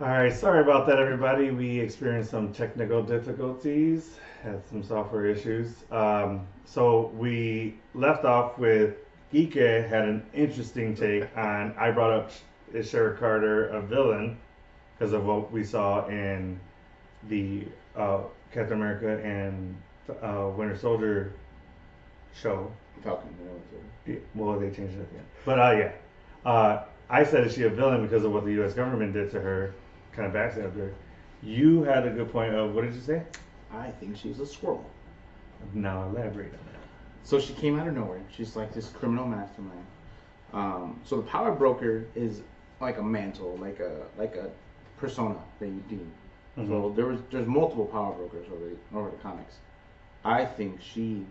All right, sorry about that, everybody. We experienced some technical difficulties, had some software issues. Um, so we left off with Ike had an interesting take on. I brought up is Sharon Carter a villain because of what we saw in the uh, Captain America and uh, Winter Soldier show. Falcon. you know, so- Yeah, Well, they changed it at the end. But uh, yeah, uh, I said is she a villain because of what the U.S. government did to her, kind of backstabbed her. You had a good point of what did you say? I think she's a Skrull. Now elaborate on that. So she came out of nowhere. She's like this criminal mastermind. Um, so the power broker is like a mantle, like a like a persona that you deem. So Mhm. there was there's multiple power brokers over the, over the comics. I think she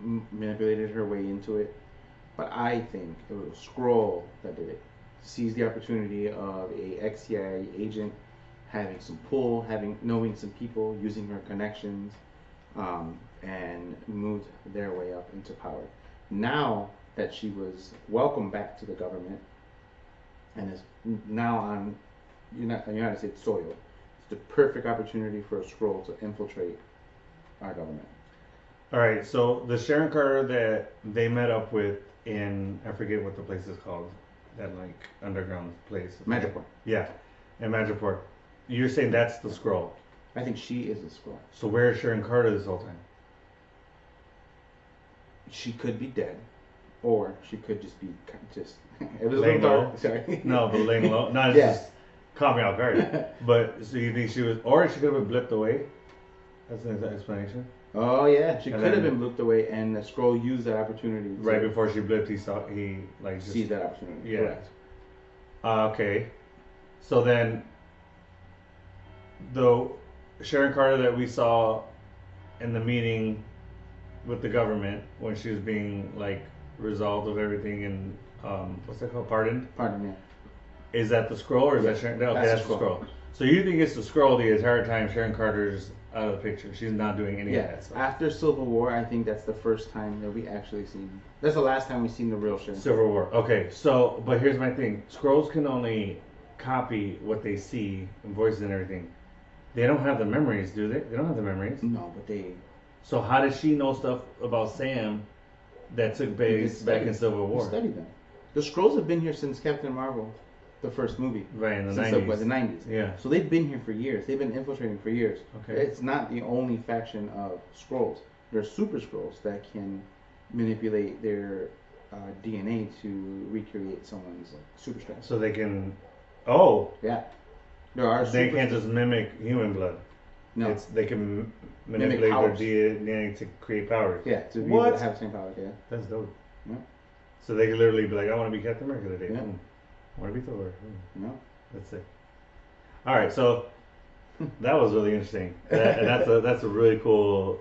m- manipulated her way into it, but I think it was a Skrull that did it. Seized the opportunity of a ex-CIA agent having some pull, having knowing some people, using her connections, um, and moved their way up into power. Now that she was welcomed back to the government and is now on United States soil, it's the perfect opportunity for a Skrull to infiltrate our government. All right, so the Sharon Carter that they met up with in I forget what the place is called, that like underground place. Madripoor. Yeah, in Madripoor. You're saying that's the Skrull. I think she is a Skrull. So where is Sharon Carter this whole time? She could be dead, or she could just be just. it was Laying low? Sorry. No, but laying low. No, it's just caught me off guard. But so you think she was, or she could have been blipped away? That's an explanation. Oh yeah, she And could have been looked away, and the Skrull used that opportunity. To Right before she blipped, he saw he like just that opportunity. Yeah. Correct. Uh, okay. So then, the Sharon Carter that we saw in the meeting with the government when she was being like resolved of everything and um, what's that called? Pardoned. Pardon me. Is that the Skrull or is that Yeah, Sharon? Okay, that's that's, the the Skrull. So you think it's the Skrull the entire time Sharon Carter's out of the picture? She's not doing any of that stuff. After Civil War, I think that's the first time that we actually seen. That's the last time we've seen the real Sharon. Civil War. Okay, so but here's my thing: Skrulls can only copy what they see and voices and everything. They don't have the memories, do they? They don't have the memories. No, but they So how does she know stuff about Sam that took place just back in Civil War? Study them. The Skrulls have been here since Captain Marvel, the first movie, Right in the since the, what, nineties. the 90s. Yeah. So they've been here for years. They've been infiltrating for years. Okay. It's not the only faction of Skrulls. There's super Skrulls that can manipulate their uh, DNA to recreate someone's like, super strength. So they can. Oh, Yeah. There are they can't just mimic human blood. no. It's they can m- manipulate their DNA to create powers. yeah, to be What? able to have the same power. Yeah. That's dope. Yeah. So they can literally be like, I want to be Captain America today. Yeah. Boom. To be Thor. Boom. You know. That's it. All right, so that was really interesting, That- and that's a that's a really cool,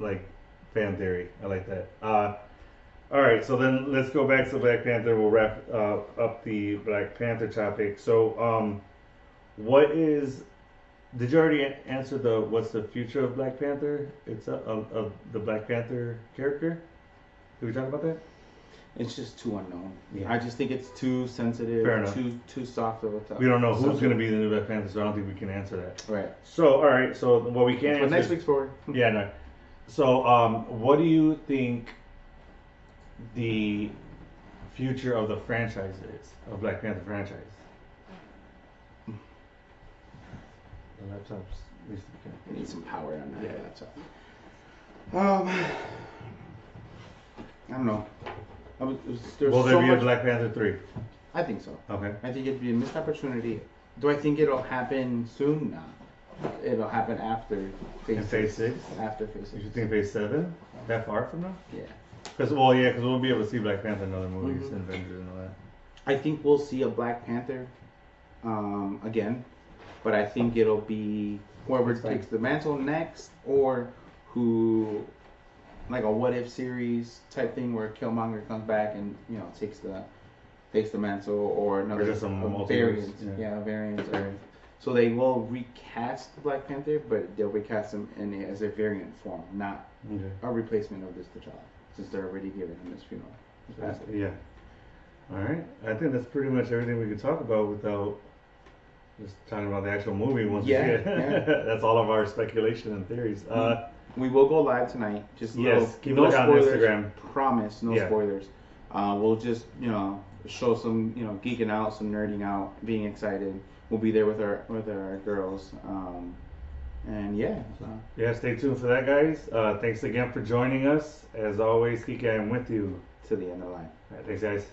like, fan theory. I like that. Uh, all right, so then let's go back to Black Panther. We'll wrap uh, up the Black Panther topic. So, um, what is? Did you already answer the what's the future of Black Panther? It's of, of the Black Panther character. Did we talk about that? It's just too unknown. Yeah. I just think it's too sensitive, Fair enough. too too soft of a topic. We don't know who's subject. going to be the new Black Panther, so I don't think we can answer that. Right. So, all right, so what we can For answer next week's forward. Yeah, no. So, um, what do you think the future of the franchise is of Black Panther franchise? The laptops needs to be connected. We need some power on that Yeah. laptop. Um, I don't know. I was, was, there's Will there so be much. a Black Panther three? I think so. Okay. I think it'd be a missed opportunity. Do I think it'll happen soon? Nah. It'll happen after phase In phase six? After phase six. You think phase seven? That far from now? Yeah. Because well, yeah, because we'll be able to see Black Panther in other movies Mhm. and Avengers and all that. I think we'll see a Black Panther um, again, but I think it'll be whoever takes the mantle next, or who, like a what if series type thing where Killmonger comes back and you know takes the takes the mantle, or another just some a variant, yeah. yeah, variant. Or, so they will recast Black Panther, but they'll recast him in a, as a variant form, not Okay. a replacement of this T'Challa, since they're already giving him this funeral. Passage. Yeah. All right. I think that's pretty much everything we could talk about without just talking about the actual movie once Yeah, yeah. That's all of our speculation and theories. Uh, We will go live tonight. Just Yes, little, keep no look on spoilers. Instagram. Promise, no Yeah. spoilers. Uh, we'll just you know show some you know geeking out, some nerding out, being excited. We'll be there with our with our girls. Um, and yeah, so. yeah, stay tuned for that, guys. Uh, thanks again for joining us. As always, Kika, I'm with you. to the end of the line. Right, thanks, guys.